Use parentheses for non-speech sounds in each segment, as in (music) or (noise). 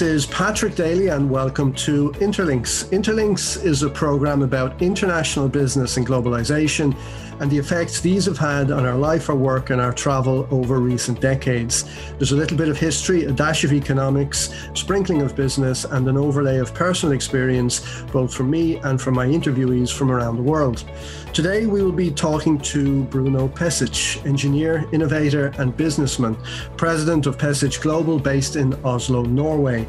This is Patrick Daly, and welcome to Interlinks. Interlinks is a program about international business and globalization and the effects these have had on our life, our work, and our travel over recent decades. There's a little bit of history, a dash of economics, sprinkling of business, and an overlay of personal experience, both from me and from my interviewees from around the world. Today, we will be talking to Bruno Pesec, engineer, innovator, and businessman, president of Pesec Global, based in Oslo, Norway.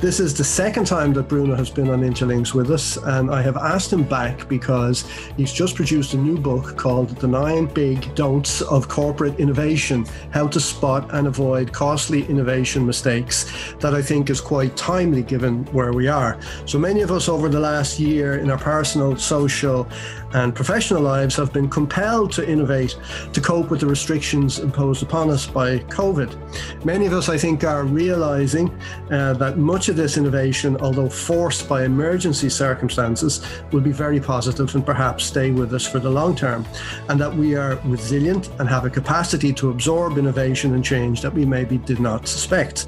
This is the second time that Bruno has been on Interlinks with us, and I have asked him back because he's just produced a new book called The Nine Big Don'ts of Corporate Innovation How to Spot and Avoid Costly Innovation Mistakes, that I think is quite timely given where we are. So many of us over the last year in our personal, social, and professional lives have been compelled to innovate to cope with the restrictions imposed upon us by COVID. Many of us, I think, are realizing uh, that much of this innovation, although forced by emergency circumstances, will be very positive and perhaps stay with us for the long term, and that we are resilient and have a capacity to absorb innovation and change that we maybe did not suspect.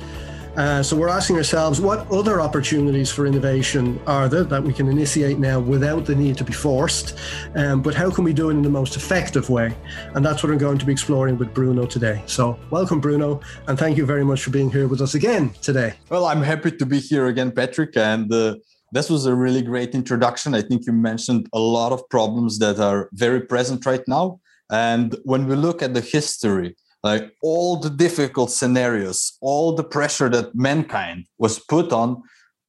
Uh, so we're asking ourselves what other opportunities for innovation are there that we can initiate now without the need to be forced, um, but how can we do it in the most effective way? And that's what I'm going to be exploring with Bruno today. So welcome, Bruno, and thank you very much for being here with us again today. Well, I'm happy to be here again, Patrick, and. Uh, this was a really great introduction. I think you mentioned a lot of problems that are very present right now. And when we look at the history like all the difficult scenarios all the pressure that mankind was put on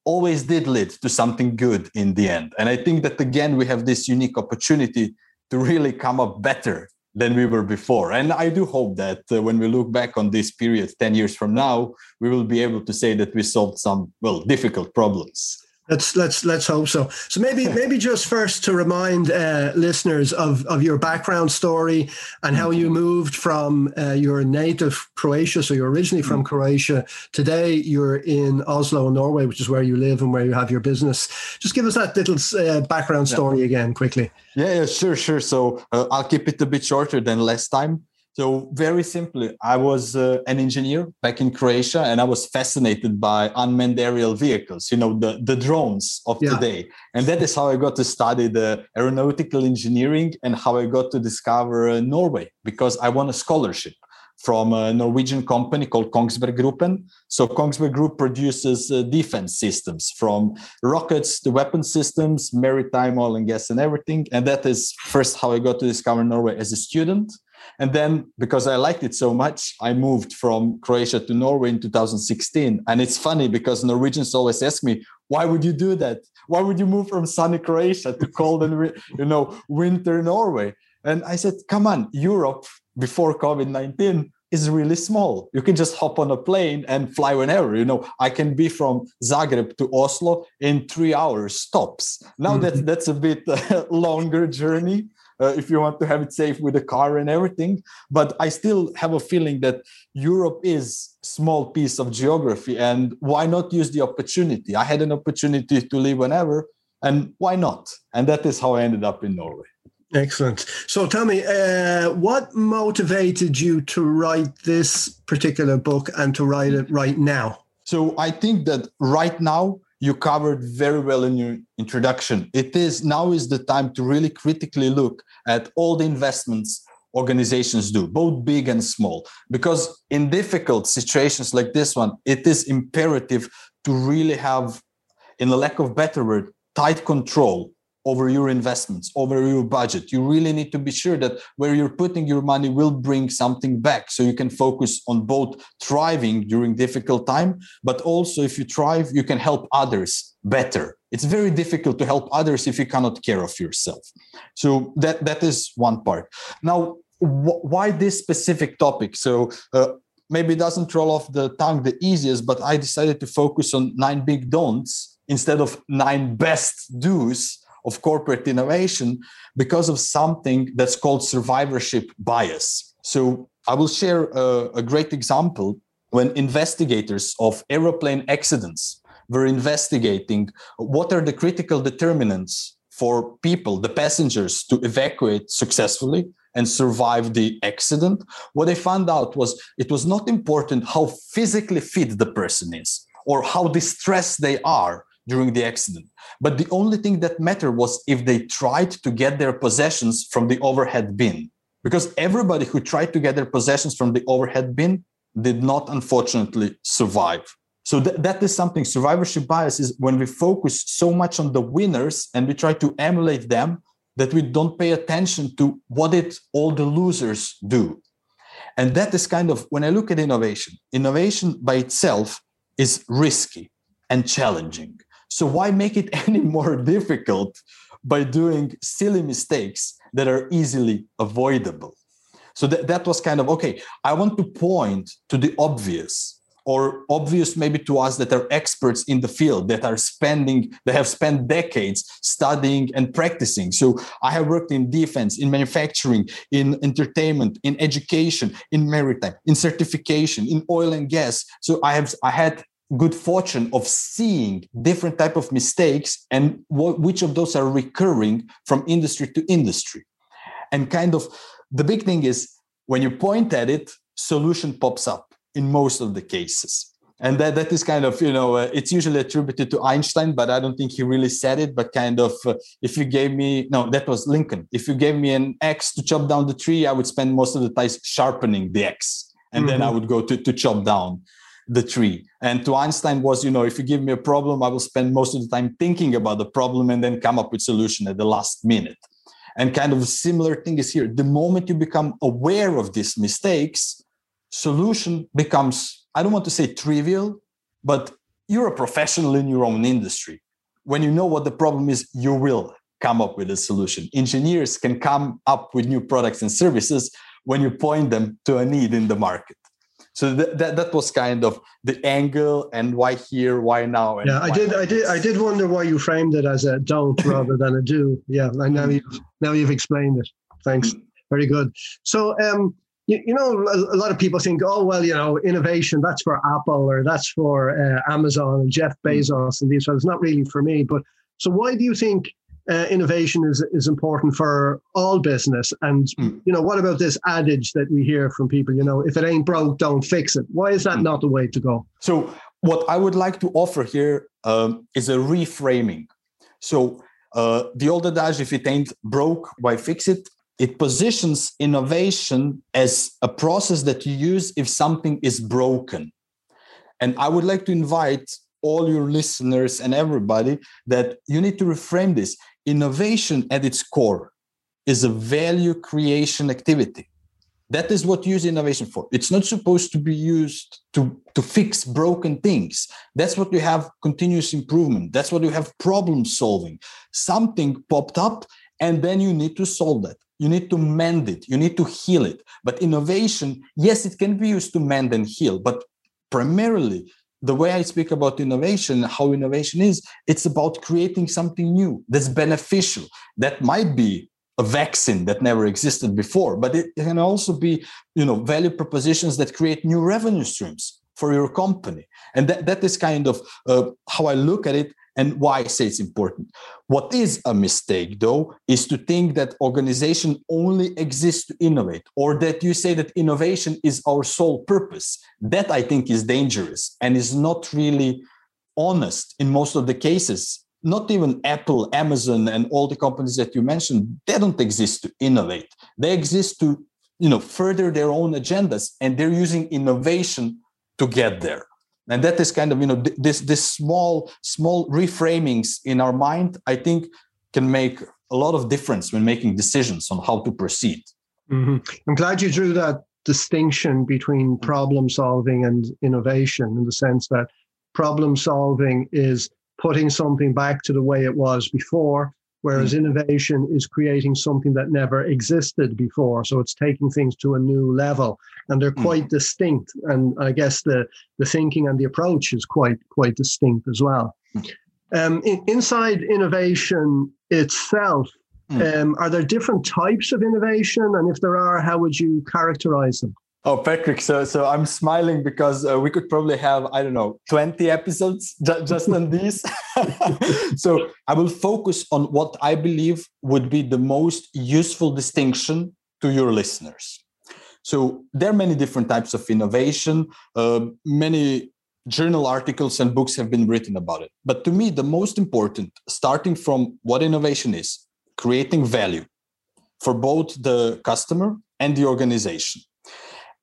always did lead to something good in the end. And i think that again we have this unique opportunity to really come up better than we were before. And i do hope that uh, when we look back on this period 10 years from now we will be able to say that we solved some well difficult problems Let's let's let's hope so. So maybe (laughs) maybe just first to remind uh, listeners of of your background story and how you moved from uh, your native Croatia. So you're originally from Croatia. Today you're in Oslo, Norway, which is where you live and where you have your business. Just give us that little uh, background story yeah. again, quickly. Yeah, yeah, sure, sure. So uh, I'll keep it a bit shorter than last time. So very simply, I was uh, an engineer back in Croatia, and I was fascinated by unmanned aerial vehicles. You know, the the drones of yeah. today, and that is how I got to study the aeronautical engineering and how I got to discover uh, Norway because I won a scholarship from a Norwegian company called Kongsberg Gruppen. So Kongsberg Group produces uh, defense systems from rockets to weapon systems, maritime oil and gas and everything. And that is first how I got to discover Norway as a student. And then because I liked it so much, I moved from Croatia to Norway in 2016. And it's funny because Norwegians always ask me, why would you do that? Why would you move from sunny Croatia to cold and (laughs) you know winter Norway? And I said, come on, Europe before COVID-19 is really small. You can just hop on a plane and fly whenever. You know, I can be from Zagreb to Oslo in three hours stops. Now mm-hmm. that that's a bit uh, (laughs) longer journey, uh, if you want to have it safe with a car and everything but i still have a feeling that europe is small piece of geography and why not use the opportunity i had an opportunity to live whenever and why not and that is how i ended up in norway Excellent. So tell me, uh, what motivated you to write this particular book and to write it right now? So I think that right now you covered very well in your introduction. It is now is the time to really critically look at all the investments organizations do, both big and small. Because in difficult situations like this one, it is imperative to really have, in the lack of better word, tight control over your investments, over your budget. You really need to be sure that where you're putting your money will bring something back so you can focus on both thriving during difficult time, but also if you thrive, you can help others better. It's very difficult to help others if you cannot care of yourself. So that that is one part. Now, wh- why this specific topic? So uh, maybe it doesn't roll off the tongue the easiest, but I decided to focus on nine big don'ts instead of nine best do's of corporate innovation because of something that's called survivorship bias. So I will share a, a great example when investigators of aeroplane accidents were investigating what are the critical determinants for people, the passengers, to evacuate successfully and survive the accident. What they found out was it was not important how physically fit the person is or how distressed they are during the accident. But the only thing that mattered was if they tried to get their possessions from the overhead bin. Because everybody who tried to get their possessions from the overhead bin did not, unfortunately, survive. So th- that is something survivorship bias is when we focus so much on the winners and we try to emulate them that we don't pay attention to what did all the losers do. And that is kind of when I look at innovation, innovation by itself is risky and challenging. So why make it (laughs) any more difficult by doing silly mistakes that are easily avoidable? So that, that was kind of okay. I want to point to the obvious or obvious maybe to us that are experts in the field that are spending they have spent decades studying and practicing so i have worked in defense in manufacturing in entertainment in education in maritime in certification in oil and gas so i have i had good fortune of seeing different type of mistakes and what, which of those are recurring from industry to industry and kind of the big thing is when you point at it solution pops up in most of the cases and that that is kind of you know uh, it's usually attributed to einstein but i don't think he really said it but kind of uh, if you gave me no that was lincoln if you gave me an axe to chop down the tree i would spend most of the time sharpening the axe and mm-hmm. then i mm-hmm. would go to, to chop down the tree. And to einstein was you know if you give me a problem i will spend most of the time thinking about the problem and then come up with solution at the last minute. And kind of a similar thing is here. The moment you become aware of these mistakes solution becomes i don't want to say trivial but you're a professional in your own industry. When you know what the problem is you will come up with a solution. Engineers can come up with new products and services when you point them to a need in the market so that, that, that was kind of the angle and why here why now yeah i did i did i did wonder why you framed it as a don't rather than a do yeah and now you've now you've explained it thanks mm. very good so um you, you know, a, a, lot of people think, oh, well, you know, innovation, that's for Apple or that's for uh, Amazon and Jeff hmm. Bezos and these ones. Not really for me. But so why do you think uh, innovation is, is important for all business? And, mm. you know, what about this adage that we hear from people, you know, if it ain't broke, don't fix it? Why is that mm. not the way to go? So, what I would like to offer here um, is a reframing. So, uh, the old adage, if it ain't broke, why fix it? it positions innovation as a process that you use if something is broken. And I would like to invite all your listeners and everybody that you need to reframe this. Innovation at its core is a value creation activity. That is what you use innovation for. It's not supposed to be used to, to fix broken things. That's what you have continuous improvement. That's what you have problem solving. Something popped up, and then you need to solve that you need to mend it you need to heal it but innovation yes it can be used to mend and heal but primarily the way i speak about innovation how innovation is it's about creating something new that's beneficial that might be a vaccine that never existed before but it can also be you know value propositions that create new revenue streams for your company. And that, that is kind of uh, how i look at it and why I say it's important. What is a mistake, though, is to think that organization only exists to innovate, or that you say that innovation is our sole purpose. That I think is dangerous and is not really honest in most of the cases. Not even Apple, Amazon, and all the companies that you mentioned, they don't exist to innovate. They exist to, you know, further their own agendas, and they're using innovation to get there and that is kind of you know this this small small reframings in our mind i think can make a lot of difference when making decisions on how to proceed mm-hmm. i'm glad you drew that distinction between problem solving and innovation in the sense that problem solving is putting something back to the way it was before whereas mm-hmm. innovation is creating something that never existed before so it's taking things to a new level and they're mm. quite mm-hmm. distinct and i guess the the thinking and the approach is quite quite distinct as well mm. um, in, inside innovation itself mm. um, are there different types of innovation and if there are how would you characterize them Oh, Patrick, so so I'm smiling because uh, we could probably have I don't know 20 episodes ju- just on these. (laughs) so I will focus on what I believe would be the most useful distinction to your listeners. So there are many different types of innovation. Uh, many journal articles and books have been written about it. But to me, the most important, starting from what innovation is, creating value for both the customer and the organization.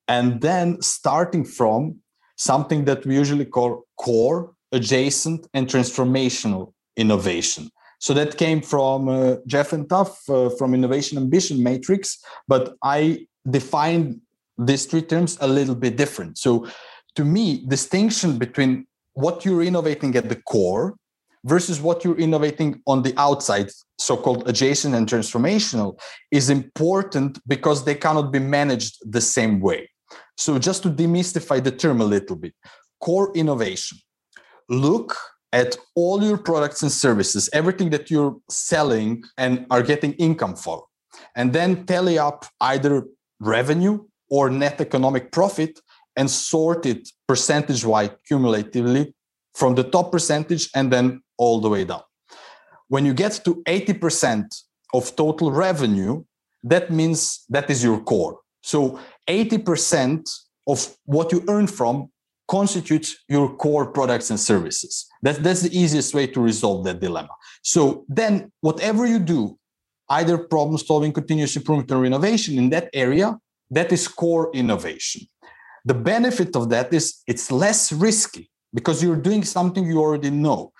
And then starting from something that we usually call core, adjacent, and transformational innovation. So that came from uh, Jeff and Tuff uh, from Innovation Ambition Matrix, but I defined these three terms a little bit different. So to me, distinction between what you're innovating at the core versus what you're innovating on the outside, so-called adjacent and transformational, is important because they cannot be managed the same way. So just to demystify the term a little bit, core innovation. Look at all your products and services, everything that you're selling and are getting income for, and then tally up either revenue or net economic profit and sort it percentage wise cumulatively from the top percentage and then all the way down. When you get to 80% of total revenue, that means that is your core. So 80% of what you earn from constitutes your core products and services. That, that's the easiest way to resolve that dilemma. So then, whatever you do, either problem solving, continuous improvement, or innovation in that area, that is core innovation. The benefit of that is it's less risky because you're doing something you already know.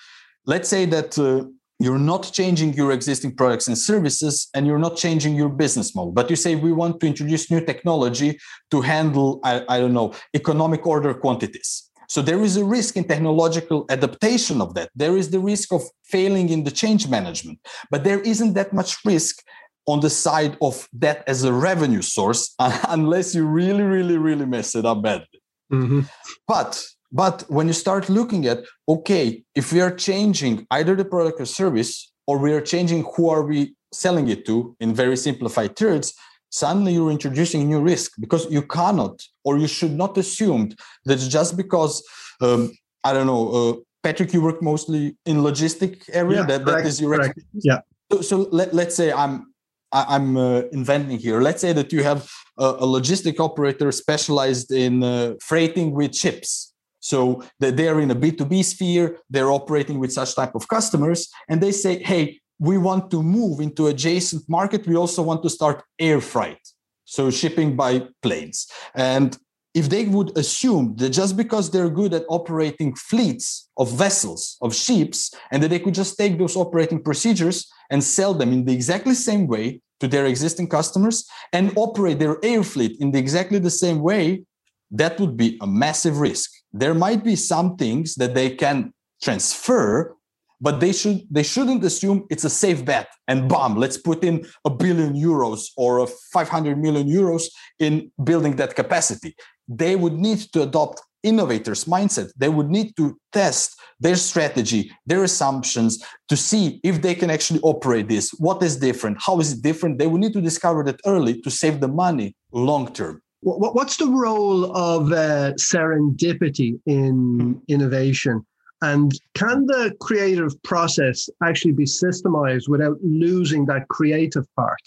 Let's say that uh, you're not changing your existing products and services and you're not changing your business model. But you say we want to introduce new technology to handle i, I don't know economic order quantities. So there is a risk in technological adaptation of that. There is the risk of failing in the change management. But there isn't that much risk on the side of that as a revenue source (laughs) unless you really really really mess it up badly. Mm-hmm. but but when you start looking at, okay, if we are changing either the product or service, or we are changing who are we selling it to in very simplified terms, suddenly you're introducing new risk because you cannot or you should not assume that just because um, I don't know, uh, Patrick, you work mostly in logistic area. Yeah, that, that is your correct. Yeah. So, so let, let's say I'm I'm uh, inventing here. Let's say that you have a, a logistic operator specialized in uh, freighting with ships so they're in a B2B sphere, they're operating with such type of customers, and they say, hey, we want to move into adjacent market. We also want to start air freight, so shipping by planes. And if they would assume that just because they're good at operating fleets of vessels, of ships, and that they could just take those operating procedures and sell them in the exactly same way to their existing customers and operate their air fleet in the exactly the same way, that would be a massive risk. There might be some things that they can transfer but they should they shouldn't assume it's a safe bet and bomb. Let's put in a billion euros or a 500 million euros in building that capacity. They would need to adopt innovators mindset. They would need to test their strategy their assumptions to see if they can actually operate this. What is different? How is it different? They would need to discover that early to save the money long term What's the role of uh, serendipity in hmm. innovation? And can the creative process actually be systemized without losing that creative part?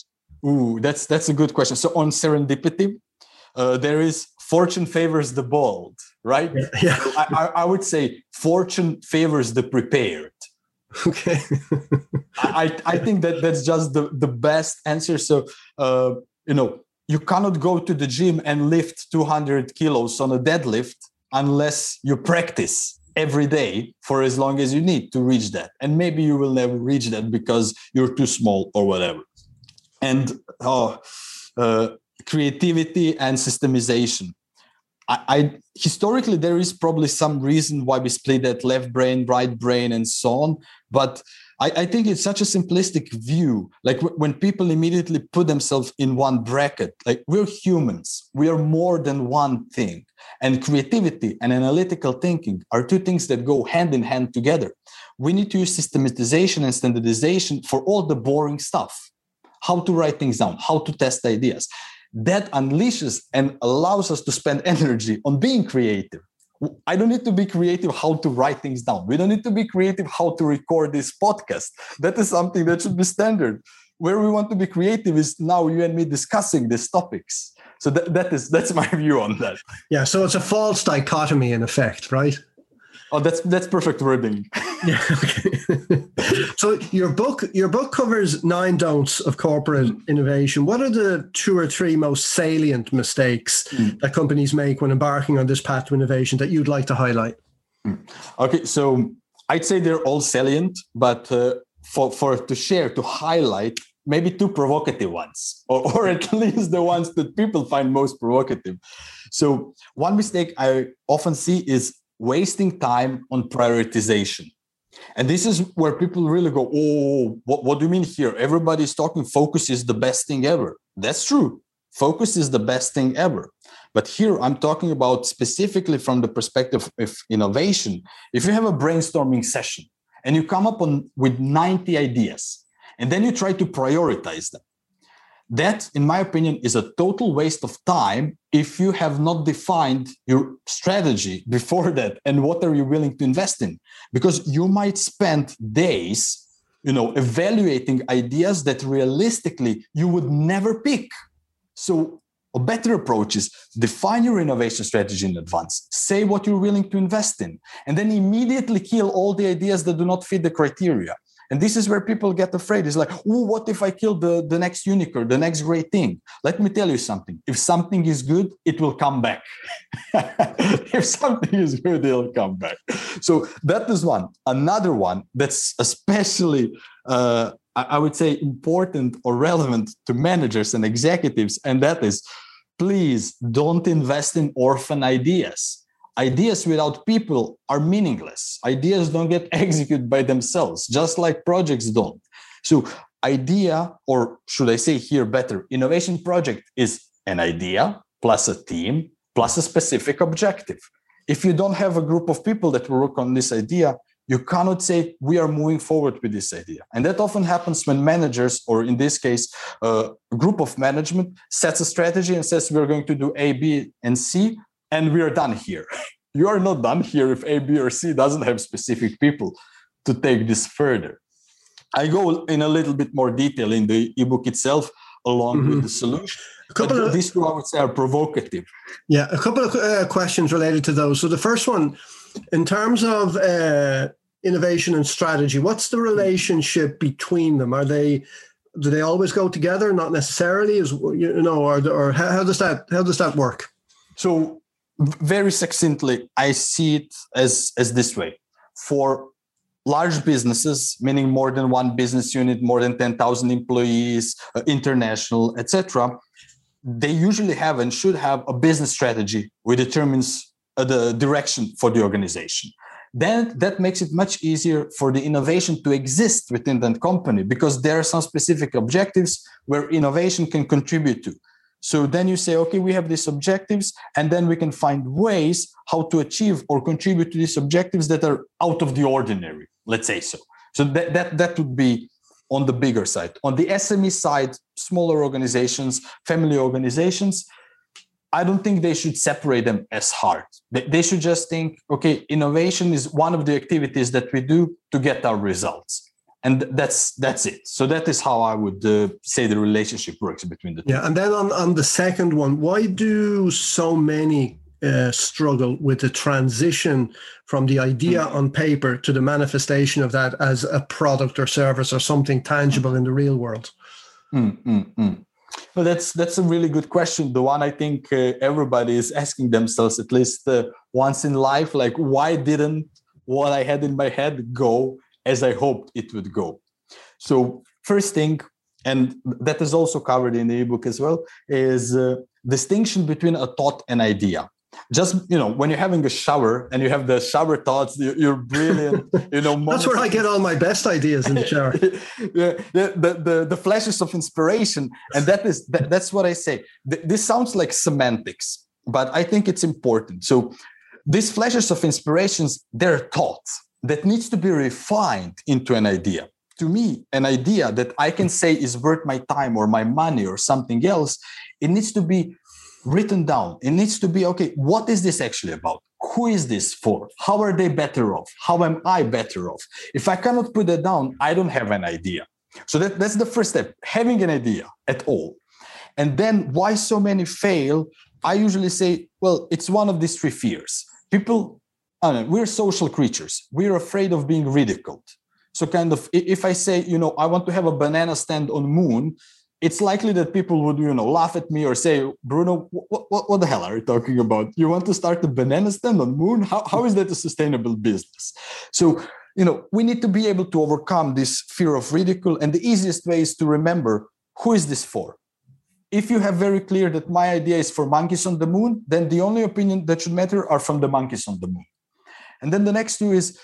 Ooh, that's that's a good question. So on serendipity, uh, there is fortune favors the bold, right? Yeah. yeah. So I, I, would say fortune favors the prepared. (laughs) Okay. I, I think that that's just the, the best answer. So uh, you know, you cannot go to the gym and lift 200 kilos on a deadlift unless you practice every day for as long as you need to reach that. And maybe you will never reach that because you're too small or whatever. And oh, uh, creativity and systemization. I, I, historically there is probably some reason why we split that left brain right brain and so on but I, I think it's such a simplistic view. Like w- when people immediately put themselves in one bracket, like we're humans, we are more than one thing. And creativity and analytical thinking are two things that go hand in hand together. We need to use systematization and standardization for all the boring stuff how to write things down, how to test ideas. That unleashes and allows us to spend (laughs) energy on being creative I don't need to be creative how to write things down. We don't need to be creative how to record this podcast. That is something that should be standard. Where we want to be creative is now you and me discussing these topics. So that, that is that's my (laughs) view on that. Yeah. So it's a false dichotomy in effect, right? Oh, that's that's perfect wording. (laughs) yeah. Okay. (laughs) so your book your book covers nine don'ts of corporate innovation. What are the two or three most salient mistakes mm. that companies make when embarking on this path to innovation that you'd like to highlight? Mm. Okay, so I'd say they're all salient, but uh, for for to share to highlight maybe two provocative ones, or, (laughs) or at least the ones that people find most provocative. So one mistake I often see is wasting time on prioritization. And this is where people really go, oh, what, what do you mean here? Everybody's talking focus is the best thing ever. That's true. Focus is the best thing ever. But here I'm talking about specifically from the perspective of innovation. If you have a brainstorming session and you come up on, with 90 ideas, and then you try to prioritize them, that, in my opinion, is a total waste of time if you have not defined your strategy (laughs) before that and what are you willing to invest in. Because you might spend days, you know, evaluating ideas that realistically you would never pick. So a better approach is define your innovation strategy in advance, say what you're willing to invest in, and then immediately kill all the ideas that do not fit the criteria. And this is where people get afraid. It's like, oh, what if I kill the, the next unicorn, the next great thing? Let me tell you something. If something is good, it will come back. (laughs) if something is good, it'll come back. So that is one. Another one that's especially, uh, I would say, important or relevant to managers and executives, and that is please don't invest in orphan ideas ideas without people are meaningless. Ideas don't get (laughs) executed by themselves, just like projects don't. So, idea, or should I say here better, innovation project is an idea plus a team plus a specific objective. If you don't have a group of people that will work on this idea, you cannot say we are moving forward with this idea and that often happens when managers or in this case uh, a group of management sets a strategy and says we're going to do a b and c and we are done here. (laughs) You are not done here if A, B, or C doesn't have specific people to take this further. I go in a little bit more detail in the ebook itself, along mm-hmm. with the solution. A couple of, these two, I would say, are provocative. Yeah, a couple of uh, questions related to those. So the first one, in terms of uh, innovation and strategy, what's the relationship between them? Are they do they always go together? Not necessarily, as you know, or or how, how does that how does that work? So very succinctly, I see it as, as this way. For large businesses, meaning more than one business unit, more than 10,000 employees, uh, international, etc., they usually have and should have a business strategy which determines uh, the direction for the organization. Then that makes it much easier for the innovation to exist within that company because there are some specific objectives where innovation can contribute to. So then you say, okay, we have these objectives, and then we can find ways how to achieve or contribute to these objectives that are out of the ordinary, let's say so. So that, that, that would be on the bigger side. On the SME side, smaller organizations, family organizations, I don't think they should separate them as hard. They should just think, okay, innovation is one of the activities that we do to get our results and that's that's it. So that is how i would uh, say the relationship works between the two. Yeah and then on, on the second one why do so many uh, struggle with the transition from the idea mm. on paper to the manifestation of that as a product or service or something tangible in the real world? Mm, mm, well that's that's a really good question. The one i think uh, everybody is asking themselves at least uh, once in life like why didn't what i had in my head go as I hoped it would go. So, first thing, and that is also covered in the ebook as well, is uh, distinction between a thought and idea. Just you know, when you're having a shower and you have the shower thoughts, you're brilliant. You know, (laughs) that's where I get all my best ideas in the shower. (laughs) yeah, the, the, the the flashes of inspiration, and that is that, that's what I say. This sounds like semantics, but I think it's important. So, these flashes of inspirations, they're thoughts that needs to be refined into an idea. To me, an idea that I can say is worth my time or my money or something else, it needs to be written down. It needs to be okay, what is this actually about? Who is this for? How are they better off? How am I better off? If I cannot put that down, I don't have an idea. So that, that's the first step, having an idea at all. And then why so many fail? I usually say, well, it's one of these three fears. People know, we're social creatures. We're afraid of being ridiculed. So kind of if I say, you know, I want to have a banana stand on moon, it's likely that people would, you know, laugh at me or say, Bruno, what, what, what the hell are you talking about? You want to start a banana stand on moon? How, how is that a sustainable business? So, you know, we need to be able to overcome this fear of ridicule. And the easiest way is to remember who is this for? If you have very clear that my idea is for monkeys on the moon, then the only opinion that should matter are from the monkeys on the moon. And then the next two is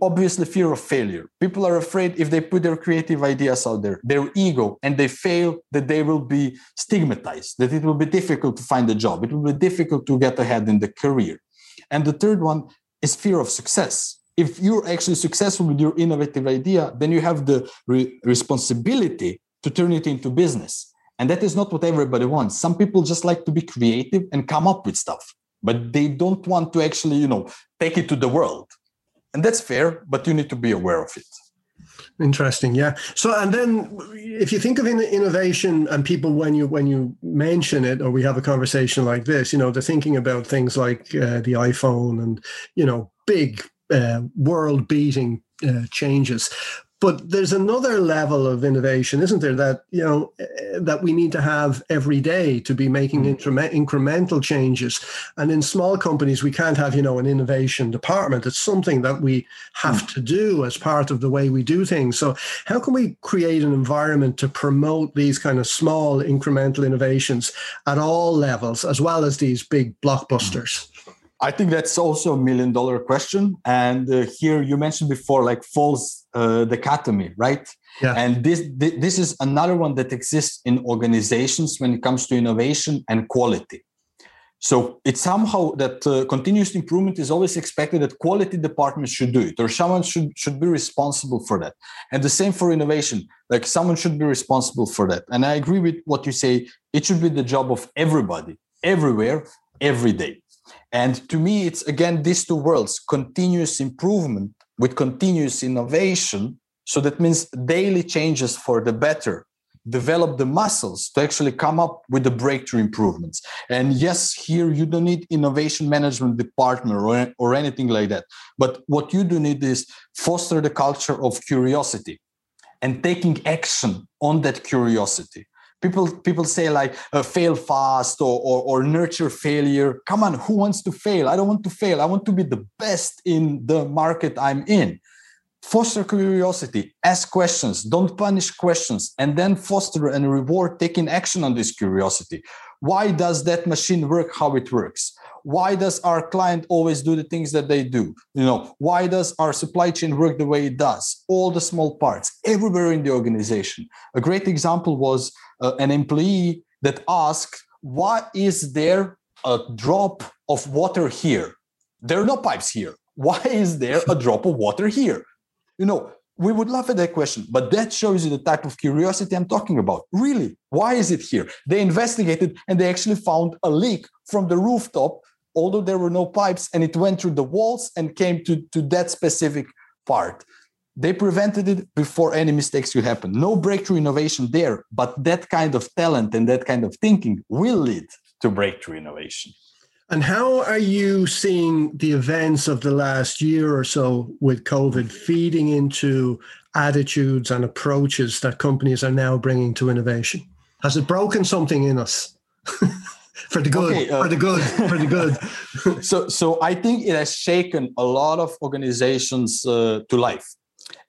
obviously fear of failure. People are afraid if they put their creative ideas out there their ego and they fail that they will be stigmatized that it will be difficult to find a job. It will be difficult to get ahead in the career. And the third one is fear of success. If you're actually successful with your innovative idea then you have the re- responsibility to turn it into business. And that is not what everybody wants. Some people just like to be creative and come up with stuff but they don't want to actually you know take it to the world. And that's fair but you need to be aware of it. Interesting yeah. So and then if you think of innovation and people when you when you mention it or we have a conversation like this you know they're thinking about things like uh, the iphone and you know big uh, world beating uh, changes but there's another level of innovation isn't there that you know eh, that we need to have every day to be making mm. incremental changes. And in small companies we can't have you know an innovation department. It's something that we have mm. to do as part of the way we do things. So how can we create an environment to promote these kind of small incremental innovations at all levels as well as these big blockbusters I think that's also a million dollar question. And uh, here you mentioned before, like false uh, dichotomy, right? Yeah. And this this is another one that exists in organizations when it comes to innovation and quality. So it's somehow that uh, continuous improvement is always expected that quality departments should do it, or someone should should be responsible for that. And the same for innovation, like someone should be responsible for that. And I agree with what you say. It should be the job of everybody, everywhere, every day. And to me, it's again these two worlds continuous improvement with continuous innovation. So that means daily changes for the better, develop the muscles to actually come up with the breakthrough improvements. And yes, here you don't need innovation management department or, or anything like that. But what you do need is foster the culture of curiosity and taking action on that curiosity people people say like uh, fail fast or, or, or nurture failure. Come on who wants to fail? I don't want to fail. I want to be the best in the market i'm in. Foster curiosity. Ask questions. Don't punish questions. And then foster and reward taking action on this curiosity. Why does that machine work how it works why does our client always do the things that they do you know why does our supply chain work the way it does all the small parts everywhere in the organization a great example was uh, an employee that asked, why is there a drop of water here? There are no pipes here. Why is there a drop of water here? You know, we would laugh at that question, but that shows you the type of curiosity I'm talking about. Really, why is it here? They investigated and they actually found a leak from the rooftop, although there were no pipes, and it went through the walls and came to, to that specific part. They prevented it before any mistakes could happen. No breakthrough innovation there, but that kind of talent and that kind of thinking will lead to breakthrough innovation. And how are you seeing the events of the last year or so with COVID feeding into attitudes and approaches that companies are now bringing to innovation? Has it broken something in us? (laughs) for the good, okay, uh, for the good, for the good. (laughs) so, so I think it has shaken a lot of organizations uh, to life.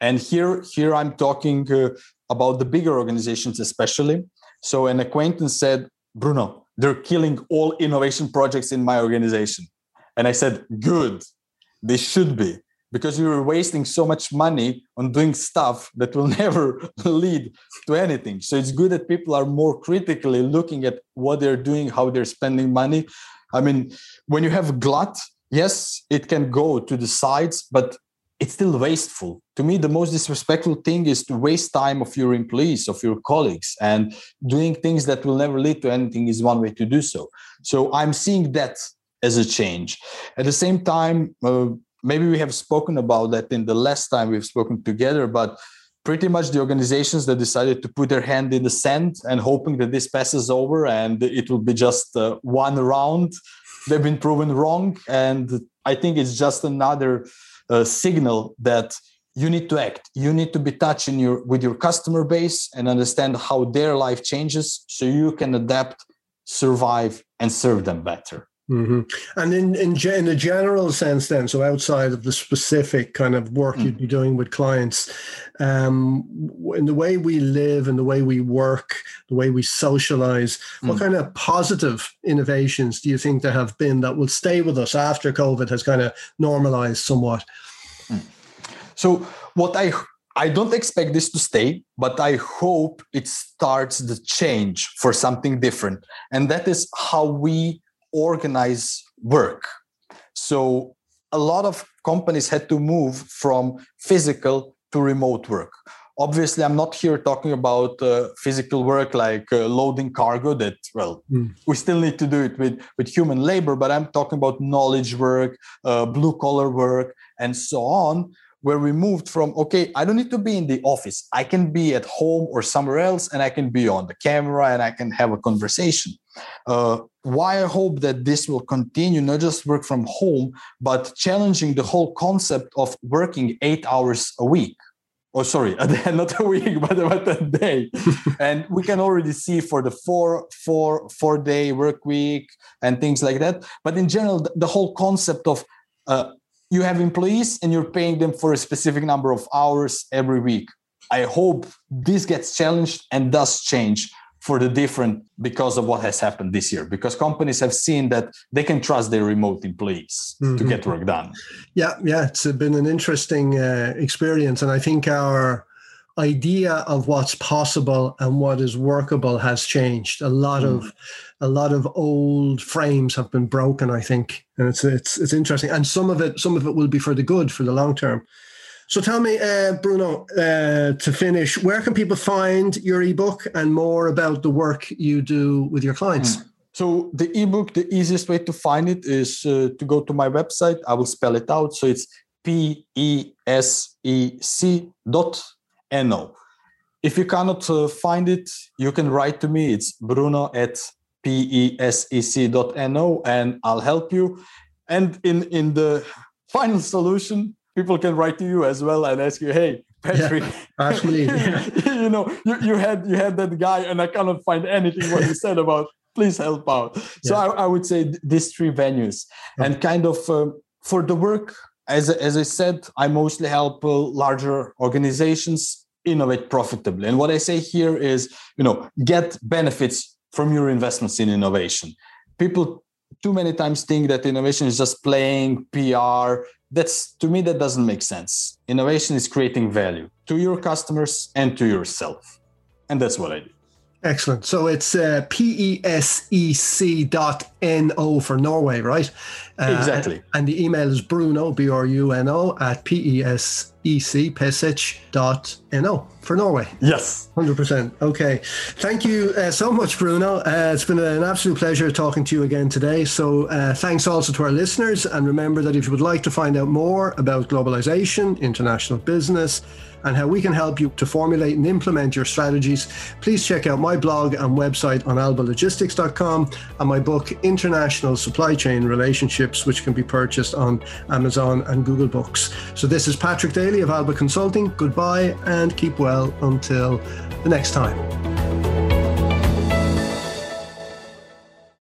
And here, here I'm talking uh, about the bigger organizations, especially. So an acquaintance said, Bruno, they're killing all innovation projects in my organization. And I said, good, they should be, because we were wasting so much money on doing stuff that will (laughs) never lead to anything. So it's good that people are more critically looking at what they're doing, how they're spending money. I mean, when you have glut, yes, it can go to the sides, but it's still wasteful. To me, the most disrespectful thing is to waste time of your employees, of your colleagues, and doing things that will never lead to anything is one way to do so. So I'm seeing that as a change. At the same time, uh, maybe we have spoken about that in the last time we've spoken together, but pretty much the organizations that decided to put their hand in the sand and hoping that this passes over and it will be just uh, one round they've been proven wrong. And I think it's just another uh, signal that you need to act you need to be touching your with your customer base and understand how their life changes so you can adapt survive and serve them better Mm-hmm. And in, in in a general sense, then, so outside of the specific kind of work mm. you'd be doing with clients, um, in the way we live and the way we work, the way we socialize, mm. what kind of positive innovations do you think there have been that will stay with us after COVID has kind of normalized somewhat? Mm. So, what I I don't expect this to stay, but I hope it starts the change for something different, and that is how we organize work. So a lot of companies had to move from physical to remote work. Obviously, I'm not here talking about uh, physical work like uh, loading cargo that, well, mm. we still need to do it with, with human labor, but I'm talking about knowledge work, uh, blue collar work, and so on, where we moved from okay i don't need to be in the office i can be at home or somewhere else and i can be on the camera and i can have a conversation uh, why i hope that this will continue not just work from home but challenging the whole concept of working eight hours a week. Oh sorry (laughs) not a week but, but a day. (laughs) And we can already see for the four four four day work week and things like that. But in general the, the whole concept of uh, you have employees and you're paying them for a specific number of hours every week. I hope this gets challenged and does change for the different because of what has happened this year because companies have seen that they can trust their remote employees mm-hmm. to get work done yeah yeah it's been an interesting uh, experience and i think our idea of what's possible and what is workable has changed. A lot mm. of a lot of old frames have been broken. I think, and it's it's it's interesting. And some of it some of it will be for the good for the long term. So tell me, uh, Bruno, uh, to finish, where can people find your ebook and more about the work you do with your clients? Mm. So the ebook, the easiest way to find it is uh, to go to my website. I will spell it out. So it's p e s e c dot no. If you cannot uh, find it, you can write to me. It's bruno at p e s e c dot n o, and I'll help you. And in, in the (laughs) final solution, people can write to you as well and ask you, hey, Patrick, yeah, actually, (laughs) you know, you, you had you had that guy and I cannot find anything what you (laughs) said about please help out. So yeah. I, I, would say these three venues and kind of uh, for the work, as, as I said, I mostly help uh, larger organizations innovate profitably. And what I say here is, you know, get benefits from your investments in innovation. People too many times think that innovation is just playing PR. That's to me that doesn't make sense. Innovation is creating value to your customers and to yourself. And that's what I do. Excellent. So it's uh, P-E-S-E-C dot N-O for Norway, right? Uh, exactly. And the email is Bruno, B-R-U-N-O, at P-E-S-E-C, pesec.no for Norway. Yes. 100%. Okay. Thank you uh, so much, Bruno. Uh, it's been an absolute pleasure talking to you again today. So uh, thanks also to our listeners. And remember that if you would like to find out more about globalization, international business, and how we can help you to formulate and implement your strategies, please check out my blog and website on albalogistics.com and my book, International Supply Chain Relationships, which can be purchased on Amazon and Google Books. So this is Patrick Daly of Alba Consulting. Goodbye and keep well until the next time.